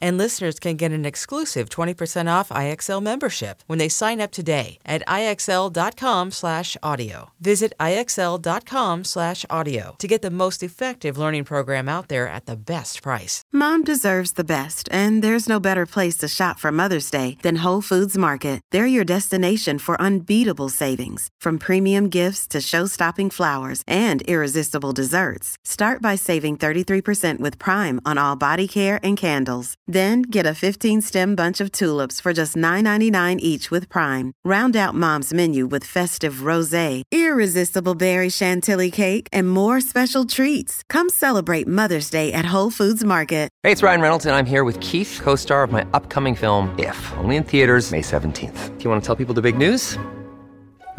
And listeners can get an exclusive 20% off IXL membership when they sign up today at IXL.com slash audio. Visit IXL.com slash audio to get the most effective learning program out there at the best price. Mom deserves the best, and there's no better place to shop for Mother's Day than Whole Foods Market. They're your destination for unbeatable savings, from premium gifts to show-stopping flowers and irresistible desserts. Start by saving 33% with Prime on all body care and candles. Then get a 15 stem bunch of tulips for just $9.99 each with Prime. Round out mom's menu with festive rose, irresistible berry chantilly cake, and more special treats. Come celebrate Mother's Day at Whole Foods Market. Hey, it's Ryan Reynolds, and I'm here with Keith, co star of my upcoming film, If, only in theaters, May 17th. Do you want to tell people the big news?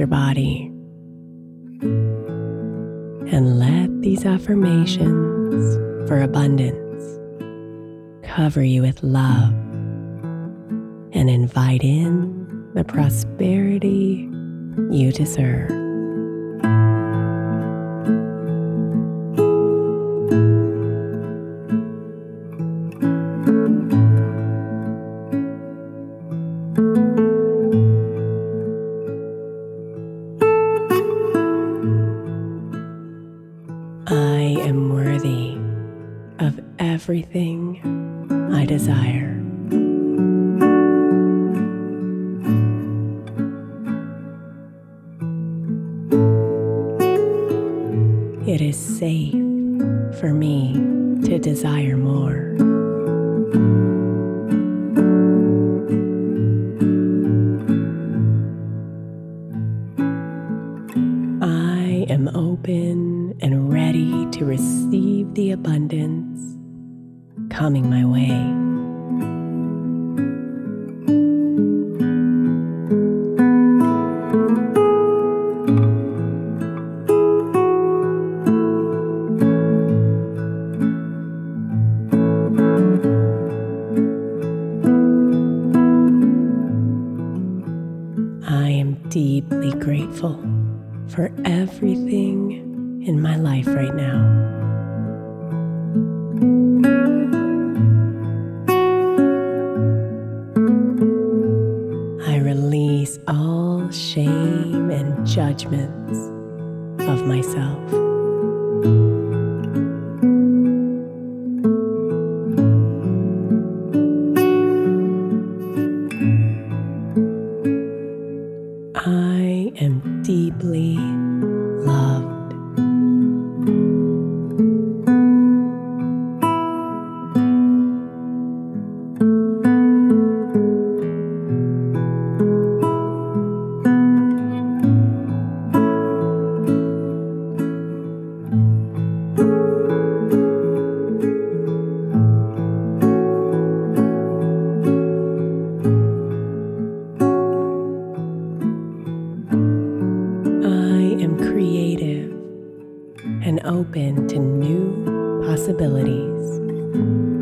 Your body. And let these affirmations for abundance cover you with love and invite in the prosperity you deserve. It is safe for me to desire more. Shame open to new possibilities.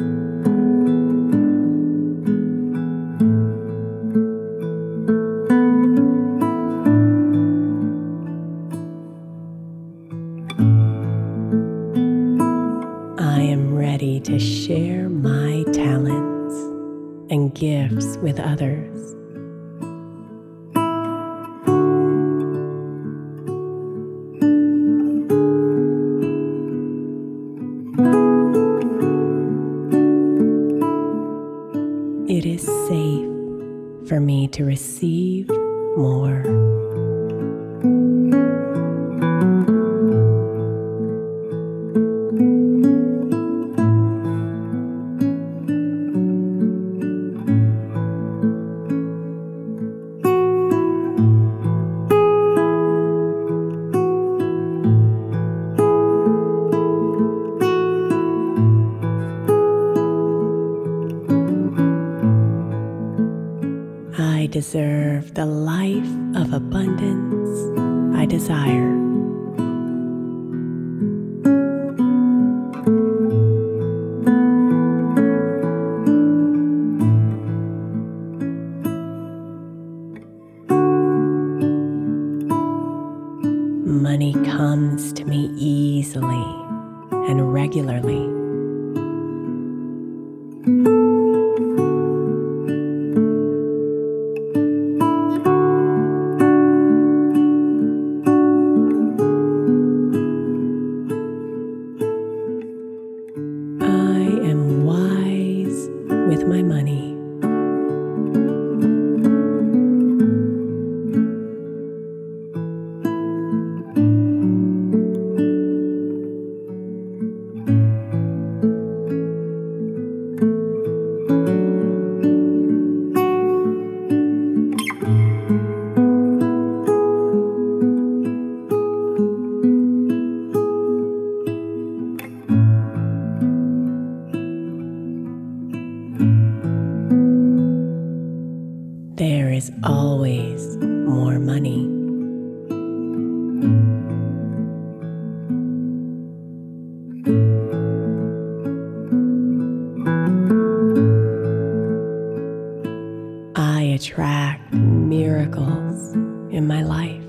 attract miracles in my life.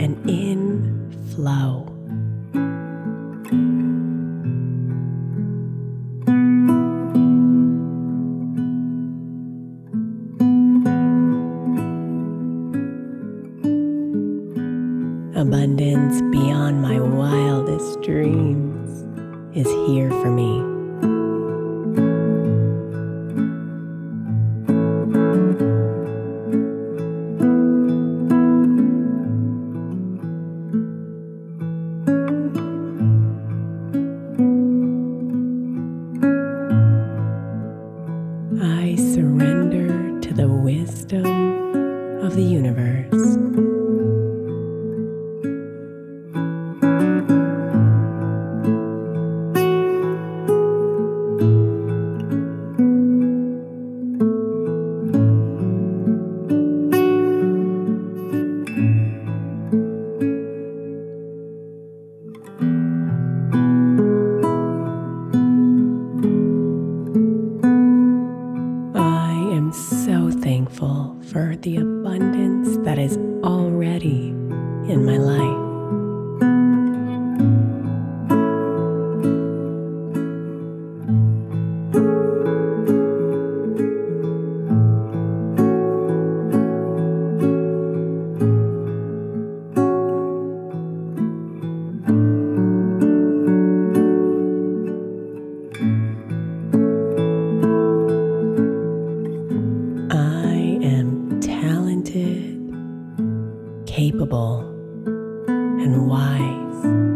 and in flow. and wise.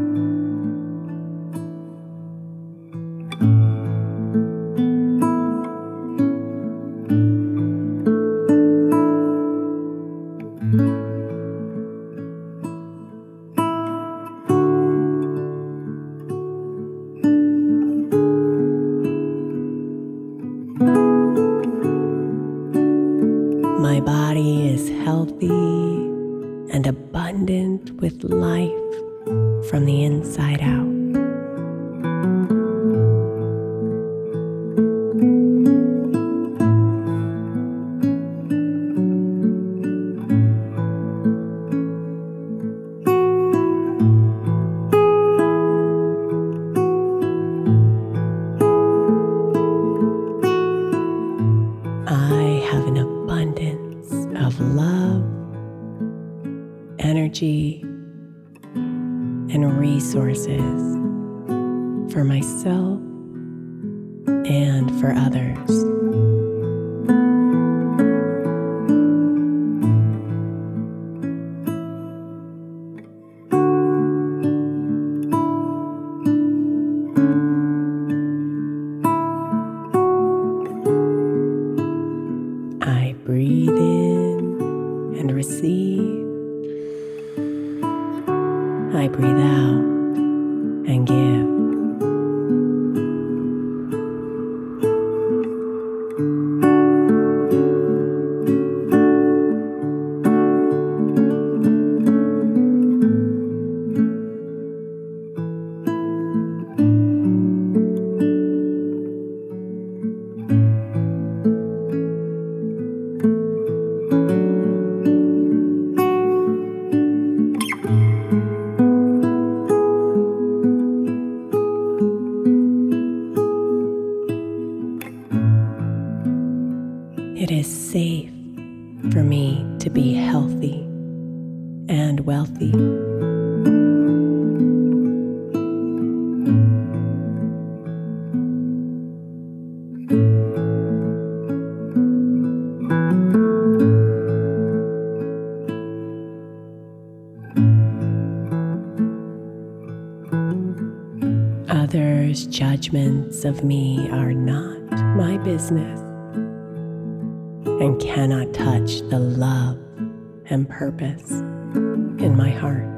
I have an abundance of love, energy, and resources for myself and for others. and cannot touch the love and purpose in my heart.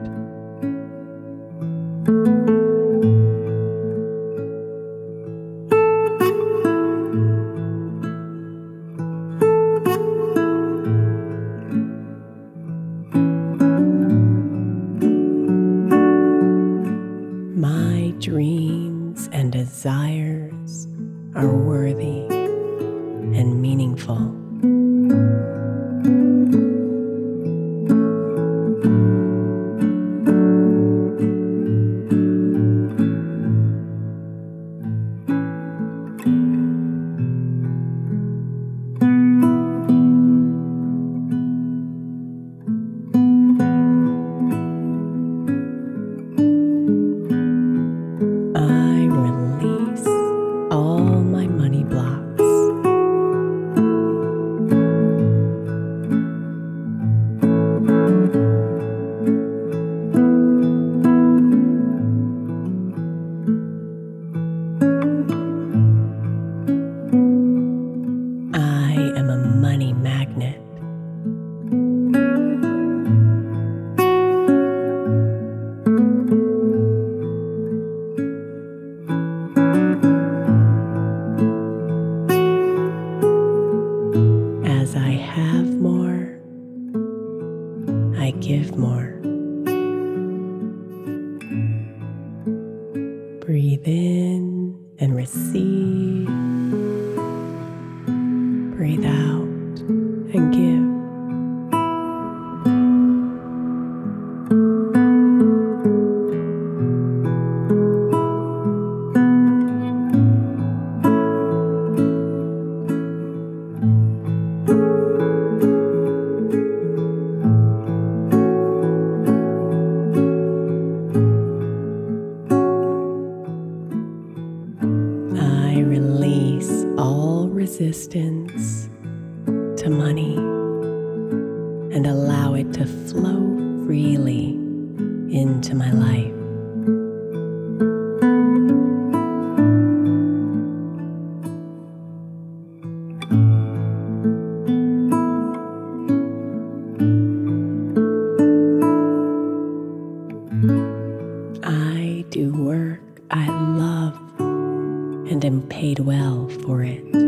I do work I love and am paid well for it.